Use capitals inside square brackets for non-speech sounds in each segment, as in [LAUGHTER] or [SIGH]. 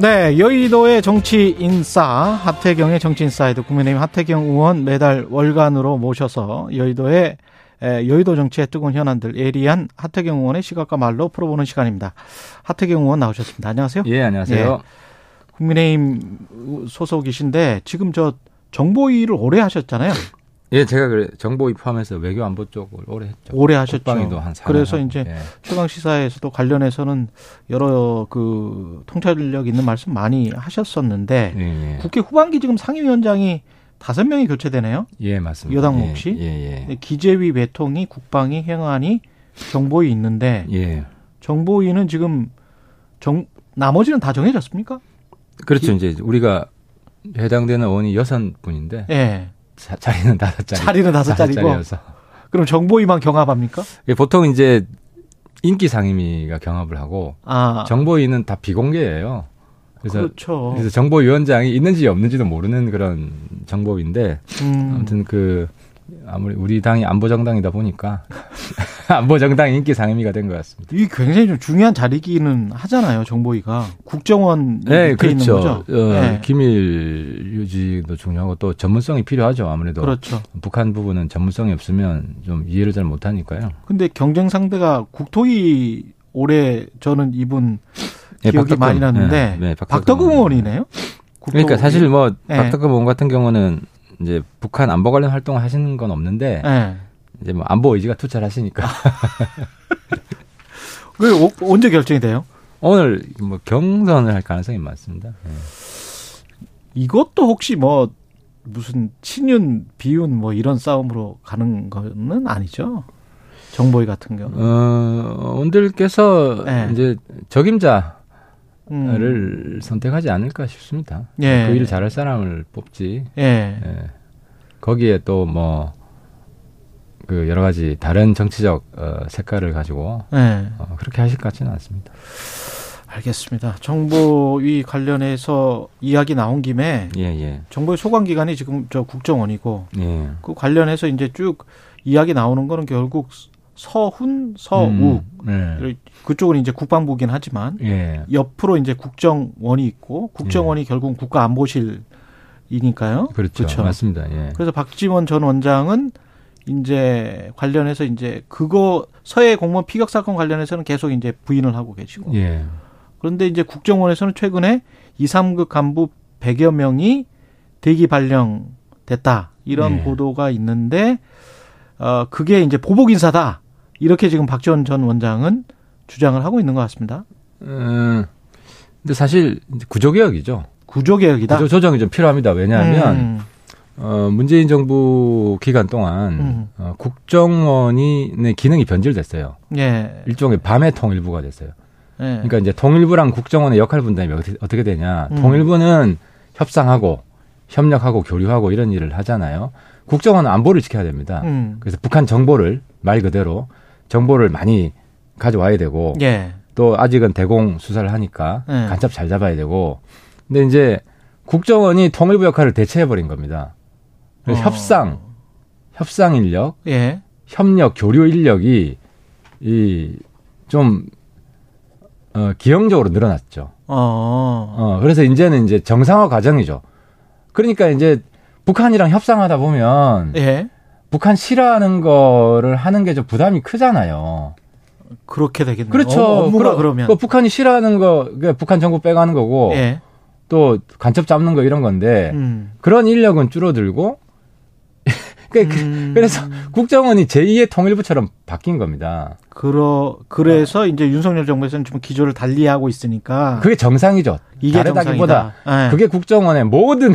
네, 여의도의 정치 인싸 하태경의 정치 inside 국민의힘 하태경 의원 매달 월간으로 모셔서 여의도의 여의도 정치의 뜨거운 현안들 예리한 하태경 의원의 시각과 말로 풀어보는 시간입니다. 하태경 의원 나오셨습니다. 안녕하세요. 예, 안녕하세요. 예, 국민의힘 소속이신데 지금 저 정보위를 오래 하셨잖아요. 예, 제가 그래 정보위 포함해서 외교 안보 쪽을 오래 했죠. 오래 하셨죠. 그래서 이제 예. 최강 시사에서도 관련해서는 여러 그 통찰력 있는 말씀 많이 하셨었는데 예, 예. 국회 후반기 지금 상임위원장이 다섯 명이 교체되네요. 예, 맞습니다. 여당 몫이 예, 예, 예. 기재위, 외통위, 국방위, 행안위, 정보위 있는데 예. 정보위는 지금 정 나머지는 다 정해졌습니까? 그렇죠. 기, 이제 우리가 해당되는 의원이 여섯 분인데 예. 자, 자리는 다섯 자리. 자리는 다섯 자리고. 서 그럼 정보위만 경합합니까? 예, 보통 이제 인기 상임위가 경합을 하고 아. 정보위는 다 비공개예요. 그래서, 그렇죠. 그래서 정보위원장이 있는지 없는지도 모르는 그런 정보인데 음. 아무튼 그 아무리 우리 당이 안보 정당이다 보니까 [LAUGHS] 안보 정당 인기 상임위가 된 것 같습니다. 이 굉장히 좀 중요한 자리기는 하잖아요. 정보위가 국정원 네, 그렇죠. 있는 거죠. 어, 네. 기밀 유지도 중요하고 또 전문성이 필요하죠. 아무래도 그렇죠. 북한 부분은 전문성이 없으면 좀 이해를 잘 못하니까요. 근데 경쟁 상대가 국토위 올해 저는 이분 네, 기억이 박덕금. 많이 났는데 네, 네, 박덕금 의원이네요. 그러니까 사실 뭐 네. 박덕금 의원 같은 경우는 이제 북한 안보 관련 활동을 하시는 건 없는데 네. 이제 뭐 안보 의지가 투철하시니까. [LAUGHS] 왜 언제 결정이 돼요? 오늘 뭐 경선을 할 가능성이 많습니다. 네. 이것도 혹시 뭐 무슨 친윤 비윤 뭐 이런 싸움으로 가는 거는 아니죠? 정보위 같은 경우. 어, 원들께서 네. 이제 적임자 음. 선택하지 않을까 싶습니다. 예. 그 일을 잘할 사람을 뽑지. 예. 예. 거기에 또 뭐 그 여러 가지 다른 정치적 어, 색깔을 가지고 예. 어, 그렇게 하실 것 같지는 않습니다. 알겠습니다. 정보위 관련해서 이야기 나온 김에 예, 예. 정보위 소관 기관이 지금 저 국정원이고 예. 그 관련해서 이제 쭉 이야기 나오는 거는 결국 서훈, 서욱 음, 네. 그쪽은 이제 국방부긴 하지만 예. 옆으로 이제 국정원이 있고 국정원이 예. 결국 국가안보실이니까요. 그렇죠. 그렇죠. 맞습니다. 예. 그래서 박지원 전 원장은 이제 관련해서 이제 그거 서해 공무원 피격 사건 관련해서는 계속 이제 부인을 하고 계시고. 예. 그런데 이제 국정원에서는 최근에 2, 3급 간부 100여 명이 대기 발령됐다. 이런 예. 보도가 있는데 어 그게 이제 보복 인사다. 이렇게 지금 박지원 전 원장은 주장을 하고 있는 것 같습니다. 음, 근데 사실 구조개혁이죠. 구조개혁이다. 구조 조정이 좀 필요합니다. 왜냐하면 음. 어, 문재인 정부 기간 동안 음. 어, 국정원이 네, 기능이 변질됐어요. 예. 일종의 밤의 통일부가 됐어요. 예. 그러니까 이제 통일부랑 국정원의 역할 분담이 어떻게, 어떻게 되냐? 음. 통일부는 협상하고 협력하고 교류하고 이런 일을 하잖아요. 국정원은 안보를 지켜야 됩니다. 음. 그래서 북한 정보를 말 그대로 정보를 많이 가져와야 되고 예. 또 아직은 대공 수사를 하니까 예. 간첩 잘 잡아야 되고 근데 이제 국정원이 통일부 역할을 대체해 버린 겁니다. 그래서 어. 협상 협상 인력, 예. 협력 교류 인력이 이좀 어, 기형적으로 늘어났죠. 어. 어, 그래서 이제는 이제 정상화 과정이죠. 그러니까 이제 북한이랑 협상하다 보면 예. 북한 싫어하는 거를 하는 게 좀 부담이 크잖아요. 그렇게 되겠네요. 그렇죠. 어, 업무가 그러면 그 북한이 싫어하는 거, 그러니까 북한 정부 빼가는 거고, 예. 또 간첩 잡는 거 이런 건데 음. 그런 인력은 줄어들고, [LAUGHS] 그러니까 그, 음. 그래서 국정원이 제2의 통일부처럼 바뀐 겁니다. 그러 그래서 어. 이제 윤석열 정부에서는 좀 기조를 달리하고 있으니까 그게 정상이죠. 이게 다르다기보다 예. 그게 국정원의 모든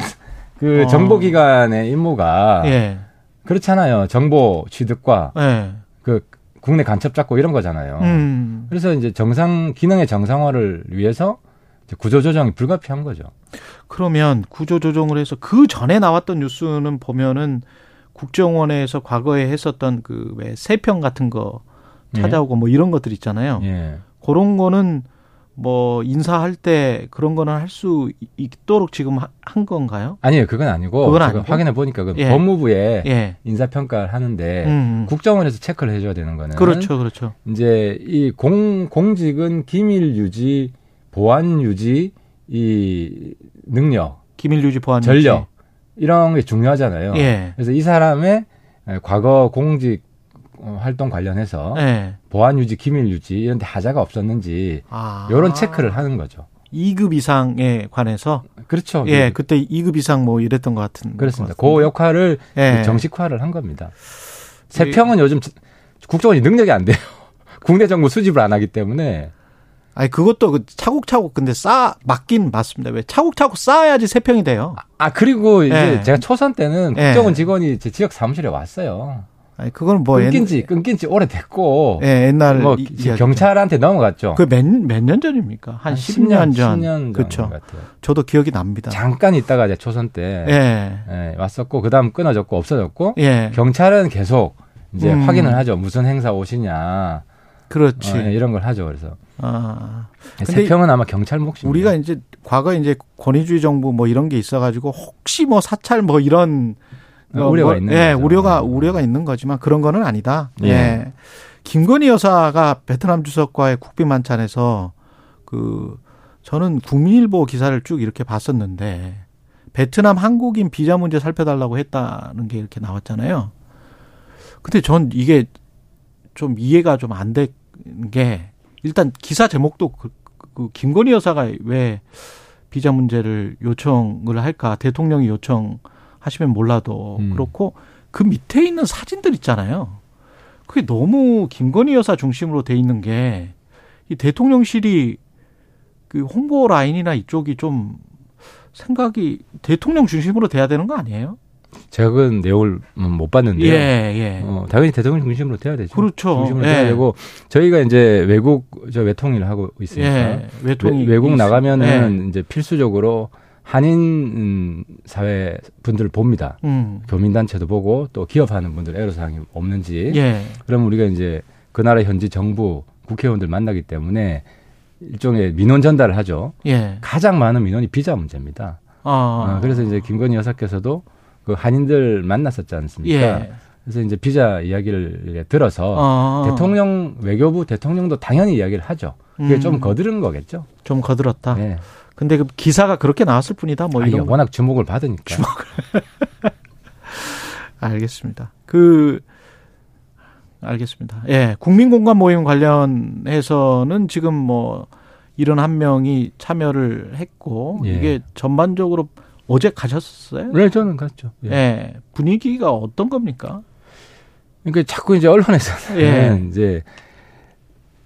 그 어. 정보기관의 임무가. 예. 그렇잖아요. 정보 취득과 네. 그 국내 간첩 잡고 이런 거잖아요. 음. 그래서 이제 정상 기능의 정상화를 위해서 구조 조정이 불가피한 거죠. 그러면 구조 조정을 해서 그 전에 나왔던 뉴스는 보면은 국정원에서 과거에 했었던 그 왜 세평 같은 거 찾아오고 예. 뭐 이런 것들 있잖아요. 예. 그런 거는 뭐 인사할 때 그런 거는 할 수 있도록 지금 한 건가요? 아니요, 그건 아니고 그건 아니고? 확인해 보니까 그 예. 법무부에 예. 인사 평가를 하는데 음, 음. 국정원에서 체크를 해줘야 되는 거는 그렇죠, 그렇죠. 이제 이 공 공직은 기밀 유지, 보안 유지, 이 능력, 기밀 유지, 보안 전력 유지. 이런 게 중요하잖아요. 예. 그래서 이 사람의 과거 공직 어, 활동 관련해서 네. 보안 유지, 기밀 유지 이런 데 하자가 없었는지 아. 이런 체크를 하는 거죠. 2급 이상에 관해서 그렇죠. 예, 그때 2급 이상 뭐 이랬던 것 같은 그렇습니다. 그 역할을 예. 정식화를 한 겁니다. 세평은 요즘 국정원이 능력이 안 돼요. [LAUGHS] 국내 정부 수집을 안 하기 때문에 아니 그것도 그 차곡차곡 근데 쌓 맞긴 맞습니다. 왜 차곡차곡 쌓아야지 세평이 돼요. 아 그리고 이제 예. 제가 초선 때는 예. 국정원 직원이 제 지역 사무실에 왔어요. 아니 그건 뭐 끊긴 지 끊긴 지 오래됐고 예, 옛날 뭐 이, 경찰한테 넘어갔죠. 그 몇 몇 년 전입니까? 한, 한 10년, 10년 전. 10년 그렇죠. 저도 기억이 납니다. 잠깐 있다가 이제 초선 때 예. 예, 왔었고 그다음 끊어졌고 없어졌고 예. 경찰은 계속 이제 음. 확인을 하죠. 무슨 행사 오시냐. 그렇지. 어, 예, 이런 걸 하죠. 그래서 아. 세평은 아마 경찰 몫입니다. 우리가 이제 과거에 이제 권위주의 정부 뭐 이런 게 있어 가지고 혹시 뭐 사찰 뭐 이런 어, 우려가 뭐, 있는 예, 거죠. 우려가 우려가 있는 거지만 그런 거는 아니다. 예. 예. 김건희 여사가 베트남 주석과의 국빈 만찬에서 그 저는 국민일보 기사를 쭉 이렇게 봤었는데 베트남 한국인 비자 문제 살펴달라고 했다는 게 이렇게 나왔잖아요. 근데 전 이게 좀 이해가 좀 안 된 게 일단 기사 제목도 그, 그 김건희 여사가 왜 비자 문제를 요청을 할까 대통령이 요청 하시면 몰라도 음. 그렇고 그 밑에 있는 사진들 있잖아요. 그게 너무 김건희 여사 중심으로 돼 있는 게 이 대통령실이 그 홍보 라인이나 이쪽이 좀 생각이 대통령 중심으로 돼야 되는 거 아니에요? 제가 그 내용을 못 봤는데요. 예, 예. 어, 당연히 대통령 중심으로 돼야 되죠. 그렇죠. 중심으로 예. 돼야 되고 저희가 이제 외국 저 외통일을 하고 있으니까 예, 외통이 외, 국 나가면은 예. 이제 필수적으로 한인 사회 분들을 봅니다. 음. 교민단체도 보고 또 기업하는 분들 애로사항이 없는지. 예. 그럼 우리가 이제 그 나라 현지 정부 국회의원들 만나기 때문에 일종의 민원 전달을 하죠. 예. 가장 많은 민원이 비자 문제입니다. 아. 어, 그래서 이제 김건희 여사께서도 그 한인들 만났었지 않습니까? 예. 그래서 이제 비자 이야기를 들어서 아. 대통령 외교부 대통령도 당연히 이야기를 하죠. 그게 음. 좀 거드른 거겠죠. 좀 거들었다. 네. 근데 그 기사가 그렇게 나왔을 뿐이다. 뭐 이런 워낙 주목을 받으니까. 주목을. [LAUGHS] 알겠습니다. 그 알겠습니다. 예, 국민 공감 모임 관련해서는 지금 뭐 이런 한 명이 참여를 했고 예. 이게 전반적으로 어제 가셨어요? 네, 저는 갔죠. 예. 예. 분위기가 어떤 겁니까? 그러니까 자꾸 이제 언론에서는 예. 이제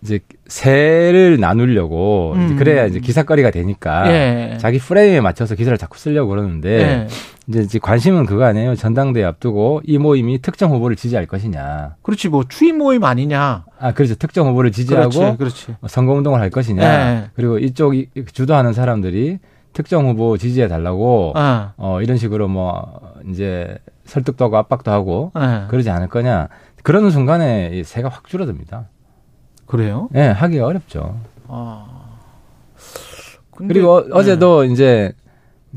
이제 세를 나누려고 음. 그래야 이제 기사거리가 되니까 예. 자기 프레임에 맞춰서 기사를 자꾸 쓰려고 그러는데 예. 이제, 이제 관심은 그거 아니에요. 전당대회 앞두고 이 모임이 특정 후보를 지지할 것이냐. 그렇지 뭐 추임 모임 아니냐. 아 그렇죠. 특정 후보를 지지하고 그렇지, 그렇지. 선거 운동을 할 것이냐. 예. 그리고 이쪽 주도하는 사람들이 특정 후보 지지해 달라고 어. 어 이런 식으로 뭐 이제 설득도 하고 압박도 하고 예. 그러지 않을 거냐. 그러는 순간에 이 세가 확 줄어듭니다. 그래요? 네, 하기가 어렵죠. 아. 근데, 그리고 어, 어제도 네. 이제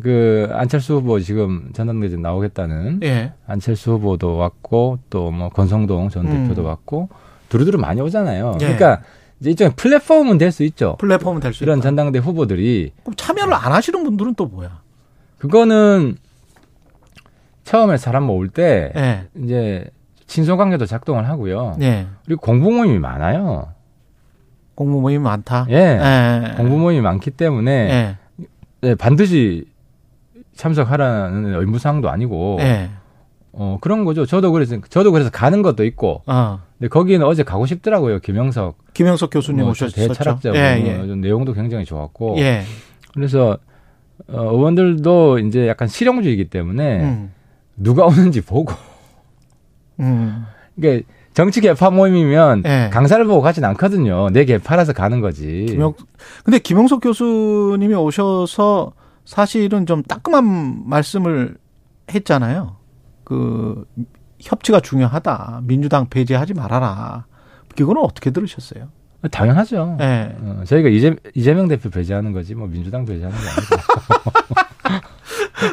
그 안철수 후보 지금 전당대회 나오겠다는 예. 안철수 후보도 왔고 또 뭐 권성동 전 음. 대표도 왔고 두루두루 많이 오잖아요. 예. 그러니까 이제 일종의 플랫폼은 될 수 있죠. 플랫폼은 될수 이런 있다. 전당대 후보들이 그럼 참여를 안 하시는 분들은 또 뭐야? 그거는 처음에 사람 모을 때 예. 이제 친소 관계도 작동을 하고요. 예. 그리고 공부 모임이 많아요. 공부 모임이 많다. 예. 예. 공부 모임이 많기 때문에 예. 예, 반드시 참석하라는 의무사항도 아니고 예. 어 그런 거죠. 저도 그래서 저도 그래서 가는 것도 있고. 어. 근데 거기는 어제 가고 싶더라고요. 김영석 김영석 교수님 뭐 오셨죠. 대철학자 예, 예. 내용도 굉장히 좋았고. 예. 그래서 어, 의원들도 이제 약간 실용주의이기 때문에 음. 누가 오는지 보고. 음. [LAUGHS] 그러니까 정치 개파 모임이면 네. 강사를 보고 가진 않거든요. 내 개파라서 가는 거지. 김영, 근데 김영석 교수님이 오셔서 사실은 좀 따끔한 말씀을 했잖아요. 그 협치가 중요하다. 민주당 배제하지 말아라. 그거는 어떻게 들으셨어요? 당연하죠. 네. 어, 저희가 이재, 이재명 대표 배제하는 거지 뭐 민주당 배제하는 게 아니고. [LAUGHS]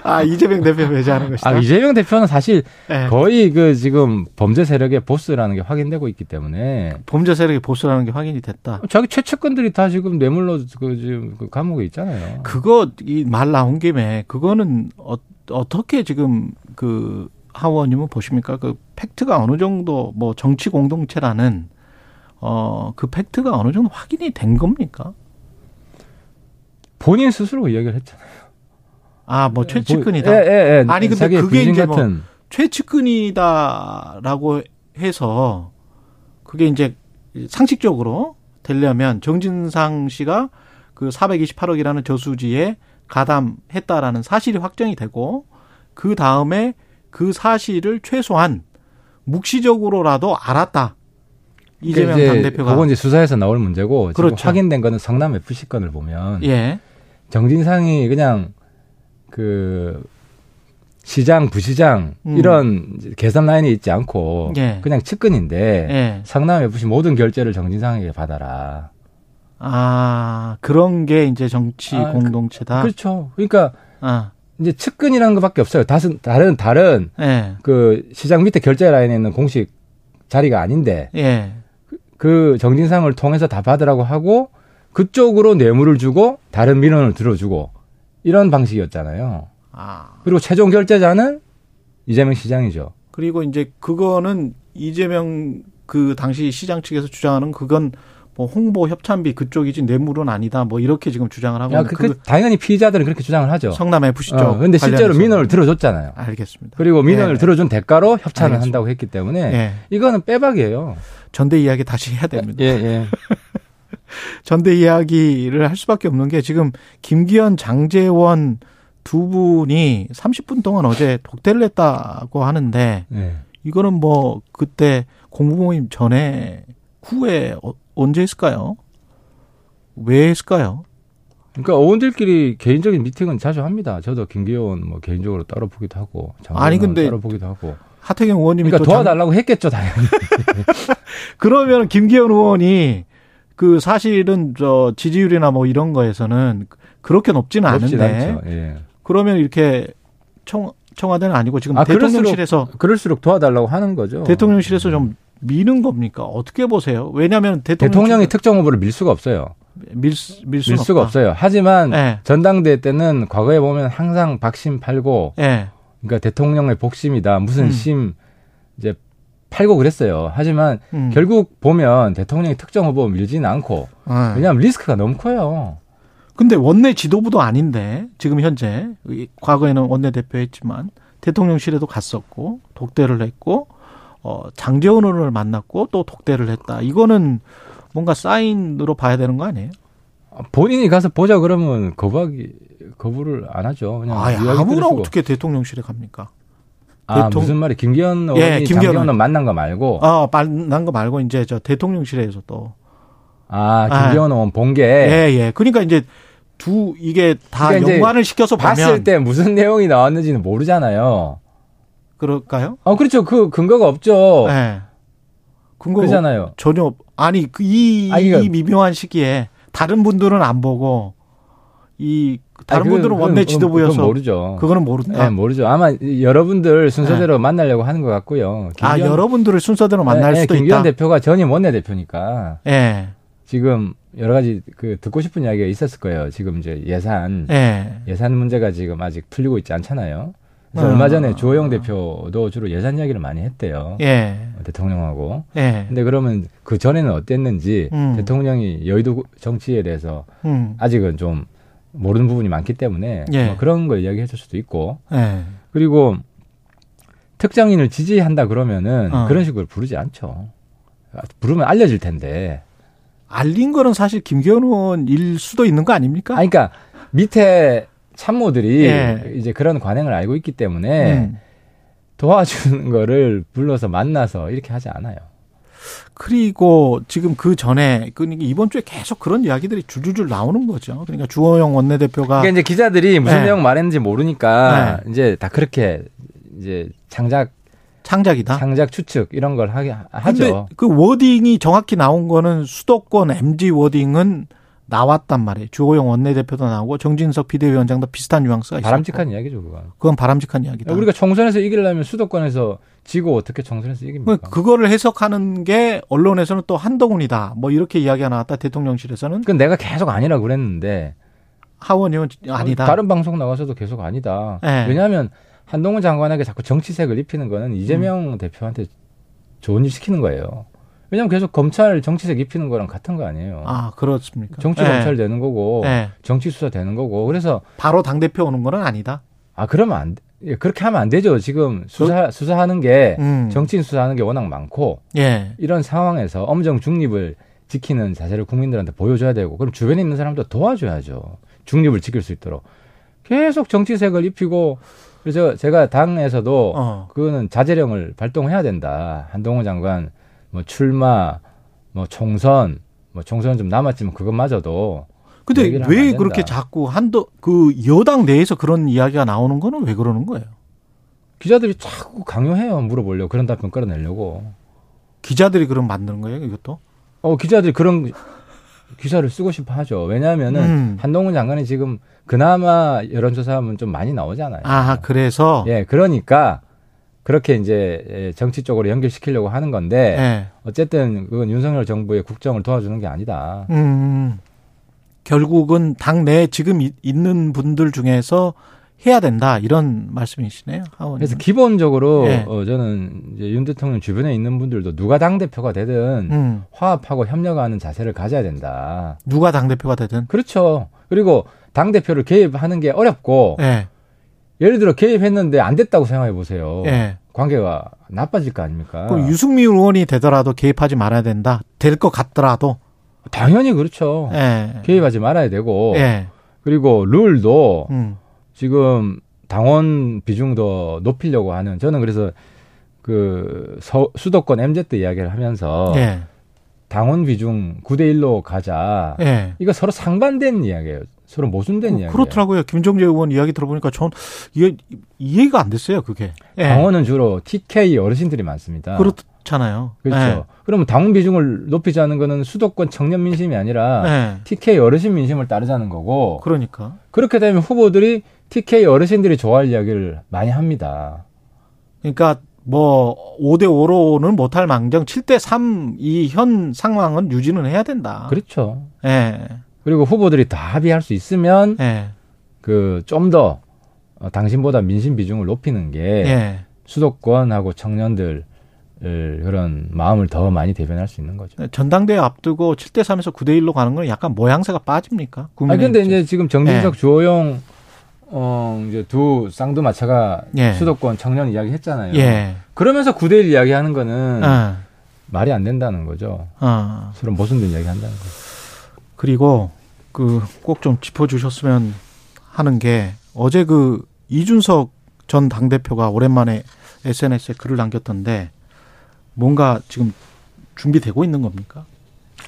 아 이재명 대표 배제하는 것이다. 아 이재명 대표는 사실 네. 거의 그 지금 범죄 세력의 보스라는 게 확인되고 있기 때문에 범죄 세력의 보스라는 게 확인이 됐다. 자기 최측근들이 다 지금 뇌물로 그 지금 그 감옥에 있잖아요. 그거 이 말 나온 김에 그거는 어, 어떻게 지금 그 하원님은 보십니까? 그 팩트가 어느 정도 뭐 정치 공동체라는 어, 그 팩트가 어느 정도 확인이 된 겁니까? 본인 스스로 이야기를 했잖아요. 아, 뭐 최측근이다. 예, 예, 예. 아니 근데 그게 이제 뭐 최측근이다라고 해서 그게 이제 상식적으로 되려면 정진상 씨가 그 428억이라는 저수지에 가담했다라는 사실이 확정이 되고 그 다음에 그 사실을 최소한 묵시적으로라도 알았다. 이재명 그러니까 당대표가. 그건 이제 수사에서 나올 문제고 그렇죠. 지금 확인된 거는 성남 FC 건을 보면 예. 정진상이 그냥 그 시장, 부시장 음. 이런 계산 라인이 있지 않고 예. 그냥 측근인데 예. 성남 FC 모든 결제를 정진상에게 받아라. 아 그런 게 이제 정치 아, 그, 공동체다. 그, 렇죠 그러니까 아. 이제 측근이라는 것밖에 없어요. 다른 다른 다른 예. 그 시장 밑에 결제 라인에 있는 공식 자리가 아닌데 예. 그 정진상을 통해서 다 받으라고 하고 그쪽으로 뇌물을 주고 다른 민원을 들어주고 이런 방식이었잖아요. 아. 그리고 최종 결제자는 이재명 시장이죠. 그리고 이제 그거는 이재명 그 당시 시장 측에서 주장하는 그건 뭐 홍보 협찬비 그쪽이지 뇌물은 아니다. 뭐 이렇게 지금 주장을 하고 야, 그, 그, 당연히 피의자들은 그렇게 주장을 하죠. 성남 FC 쪽. 어, 근데 실제로 민원을 들어줬잖아요. 알겠습니다. 그리고 민원을 네. 들어준 대가로 협찬을 알겠습니다. 한다고 했기 때문에 네. 이거는 빼박이에요. 전대 이야기 다시 해야 됩니다. 예, 예. [LAUGHS] 전대 이야기를 할 수밖에 없는 게 지금 김기현, 장재원 두 분이 30분 동안 어제 독대를 했다고 하는데 예. 이거는 뭐 그때 공부 모임 전에 후에 어, 언제 했을까요? 왜 했을까요? 그러니까 어원들끼리 개인적인 미팅은 자주 합니다. 저도 김기현 뭐 개인적으로 따로 보기도 하고 아니 근데 따로 보기도 하고 하태경 의원님이 그러니까 도와달라고 장... 했겠죠 당연히. [LAUGHS] 그러면 김기현 의원이 그 사실은 저 지지율이나 뭐 이런 거에서는 그렇게 높지는 않은데 예. 그러면 이렇게 청 청와대는 아니고 지금 아, 대통령실에서 그럴수록, 그럴수록 도와달라고 하는 거죠. 대통령실에서 좀 미는 겁니까? 어떻게 보세요? 왜냐하면 대통령 대통령이 특정 후보를 밀 수가 없어요. 밀, 밀, 밀 수가 없어요. 하지만 네. 전당대회 때는 과거에 보면 항상 박심 팔고 네. 그러니까 대통령의 복심이다. 무슨 음. 심 이제 팔고 그랬어요. 하지만 음. 결국 보면 대통령이 특정 후보 밀지는 않고 네. 왜냐하면 리스크가 너무 커요. 근데 원내 지도부도 아닌데 지금 현재 과거에는 원내 대표했지만 대통령실에도 갔었고 독대를 했고 어 장재원 의원을 만났고 또 독대를 했다. 이거는 뭔가 사인으로 봐야 되는 거 아니에요? 본인이 가서 보자 그러면 거부하기 거부를 안 하죠. 그냥 아, 아무나 어떻게 대통령실에 갑니까? 아 대통... 무슨 말이 김기현 의원이 예, 김기현 의원 만난 거 말고. 아 만난 거 말고 이제 저 대통령실에서 또. 아 김기현 아, 의원 본 게. 예 예. 그러니까 이제 두 이게 다 그러니까 연관을 시켜서 봤을 때 무슨 내용이 나왔는지는 모르잖아요. 그럴까요? 어 그렇죠. 그 근거가 없죠. 네. 근거 잖아요 전혀 아니 그이 이 미묘한 시기에 다른 분들은 안 보고 이 다른 아니, 분들은 원내 지도부여서 그건 모르죠. 그거는 모른다. 네, 모르죠. 아마 여러분들 순서대로 네. 만나려고 하는 것 같고요. 아, 김기현, 아 여러분들을 순서대로 만날 네, 수도 김기현 있다. 김기현 대표가 전임 원내 대표니까. 네. 지금 여러 가지 그 듣고 싶은 이야기가 있었을 거예요. 지금 이제 예산 네. 예산 문제가 지금 아직 풀리고 있지 않잖아요. 그래서 어. 얼마 전에 주호영 대표도 주로 예산 이야기를 많이 했대요. 예. 대통령하고. 예. 근데 그러면 그 전에는 어땠는지 음. 대통령이 여의도 정치에 대해서 음. 아직은 좀 모르는 부분이 많기 때문에 예. 뭐 그런 걸 이야기해 줄 수도 있고. 예. 그리고 특정인을 지지한다 그러면은 어. 그런 식으로 부르지 않죠. 부르면 알려질 텐데. 알린 거는 사실 김기현 의원일 수도 있는 거 아닙니까? 아, 그러니까 밑에 참모들이 예. 이제 그런 관행을 알고 있기 때문에 음. 도와주는 거를 불러서 만나서 이렇게 하지 않아요. 그리고 지금 그 전에 그러니까 이번 주에 계속 그런 이야기들이 줄줄줄 나오는 거죠. 그러니까 주호영 원내대표가 그러니까 이제 기자들이 무슨 네. 내용 말했는지 모르니까 네. 이제 다 그렇게 이제 창작 창작이다. 창작 추측 이런 걸 하게 하죠. 그 워딩이 정확히 나온 거는 수도권 MG 워딩은 나왔단 말이에요. 주호영 원내대표도 나오고 정진석 비대위원장도 비슷한 뉘앙스가 있어요. 바람직한 이야기죠, 그건. 그건 바람직한 이야기다. 우리가 총선에서 이기려면 수도권에서 지고 어떻게 총선에서 이깁니까? 그거를 해석하는 게 언론에서는 또 한동훈이다. 뭐 이렇게 이야기가 나왔다. 대통령실에서는. 그 내가 계속 아니라고 그랬는데 하원 의원 아니다. 다른 방송 나가서도 계속 아니다. 네. 왜냐하면 한동훈 장관에게 자꾸 정치색을 입히는 거는 이재명 음. 대표한테 좋은 일 시키는 거예요. 왜냐하면 계속 검찰 정치색 입히는 거랑 같은 거 아니에요. 아 그렇습니까? 정치 네. 검찰 되는 거고 네. 정치 수사 되는 거고 그래서 바로 당 대표 오는 거는 아니다. 아 그러면 안 예, 그렇게 하면 안 되죠. 지금 수사 그, 수사하는 게 음. 정치인 수사하는 게 워낙 많고 예. 이런 상황에서 엄정 중립을 지키는 자세를 국민들한테 보여줘야 되고 그럼 주변에 있는 사람도 도와줘야죠. 중립을 지킬 수 있도록 계속 정치색을 입히고 그래서 제가 당에서도 어. 그거는 자제령을 발동해야 된다. 한동훈 장관 뭐 출마, 뭐 총선, 뭐 총선은 좀 남았지만 그것마저도 근데 왜 그렇게 자꾸 한도 그 여당 내에서 그런 이야기가 나오는 거는 왜 그러는 거예요? 기자들이 자꾸 강요해요. 물어보려고 그런 답변 끌어내려고. 기자들이 그럼 만드는 거예요, 이것도? 어, 기자들이 그런 기사를 쓰고 싶어 하죠. 왜냐하면은 음. 한동훈 장관이 지금 그나마 여론조사하면 좀 많이 나오잖아요. 아, 그래서? 예, 그러니까 그렇게 이제 정치 쪽으로 연결시키려고 하는 건데 네. 어쨌든 그건 윤석열 정부의 국정을 도와주는 게 아니다. 음, 결국은 당내에 지금 있는 분들 중에서 해야 된다 이런 말씀이시네요. 하원님. 그래서 기본적으로 네. 어, 저는 이제 윤 대통령 주변에 있는 분들도 누가 당 대표가 되든 음. 화합하고 협력하는 자세를 가져야 된다. 누가 당 대표가 되든 그렇죠. 그리고 당 대표를 개입하는 게 어렵고 네. 예를 들어 개입했는데 안 됐다고 생각해 보세요. 네. 관계가 나빠질 거 아닙니까? 그럼 유승민 의원이 되더라도 개입하지 말아야 된다. 될 것 같더라도 당연히 그렇죠. 네. 개입하지 말아야 되고 그리고 룰도 음. 지금 당원 비중도 높이려고 하는 저는 그래서 그 서, 수도권 MZ 이야기를 하면서 당원 비중 9대 1로 가자. 이거 서로 상반된 이야기예요. 서로 모순된 어, 이야기. 그렇더라고요. 김종재 의원 이야기 들어보니까 전 이해 이해가 안 됐어요. 그게. 예. 당원은 주로 TK 어르신들이 많습니다. 그렇잖아요. 그렇죠. 예. 그러면 당원 비중을 높이자는 거는 수도권 청년 민심이 아니라 예. TK 어르신 민심을 따르자는 거고. 그러니까. 그렇게 되면 후보들이 TK 어르신들이 좋아할 이야기를 많이 합니다. 그러니까 뭐 5대 5로는 못할 망정 7대 3 이 현 상황은 유지는 해야 된다. 그렇죠. 예. 그리고 후보들이 다 합의할 수 있으면 네. 그좀 더 어, 당신보다 민심 비중을 높이는 게 네. 수도권하고 청년들 그런 마음을 더 많이 대변할 수 있는 거죠. 네, 전당대회 앞두고 7대 3에서 9대 1로 가는 건 약간 모양새가 빠집니까? 아 근데 이제 지금 정진석 네. 주호영 어 이제 두 쌍두마차가 예. 수도권 청년 이야기 했잖아요. 예. 그러면서 9대 1 이야기 하는 거는 어. 말이 안 된다는 거죠. 어. 서로 모순된 이야기 한다는 거죠. 그리고 그 꼭 좀 짚어주셨으면 하는 게 어제 그 이준석 전 당대표가 오랜만에 SNS에 글을 남겼던데 뭔가 지금 준비되고 있는 겁니까?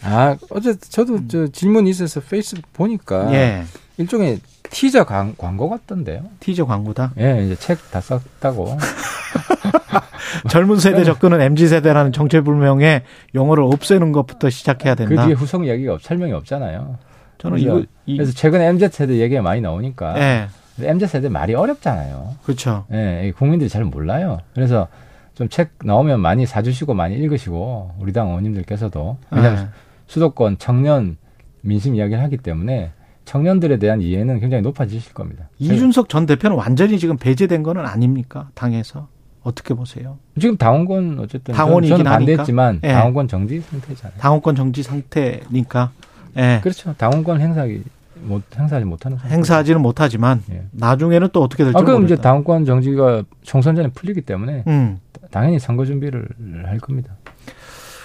아 어제 저도 음. 저 질문이 있어서 페이스북 보니까 예. 일종의 티저 광, 광고 같던데요. 티저 광고다? 예, 이제 책 다 썼다고. [LAUGHS] 젊은 세대 접근은 MZ 세대라는 정체불명의 용어를 없애는 것부터 시작해야 된다. 그 뒤에 후속 이야기가 설명이 없잖아요. 저는 이거 그래서 최근에 MZ 세대 얘기가 많이 나오니까 네. MZ 세대 말이 어렵잖아요. 그렇죠. 예, 국민들이 잘 몰라요. 그래서 좀 책 나오면 많이 사주시고 많이 읽으시고 우리 당 의원님들께서도 왜냐하면 네. 수도권 청년 민심 이야기를 하기 때문에 청년들에 대한 이해는 굉장히 높아지실 겁니다. 이준석 전 대표는 완전히 지금 배제된 거는 아닙니까? 당에서 어떻게 보세요? 지금 당원권 어쨌든 당원이긴 저는 반대했지만 네. 당원권 정지 상태잖아요. 당원권 정지 상태니까 예. 그렇죠. 당원권 행사하기 못 행사하지 못하는 상태. 행사하지는 못하지만 예. 나중에는 또 어떻게 될지 아, 그럼 이제 당원권 정지가 총선 전에 풀리기 때문에 음. 당연히 선거 준비를 할 겁니다.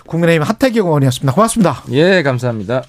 국민의힘 하태경 의원이었습니다. 고맙습니다. 예, 감사합니다.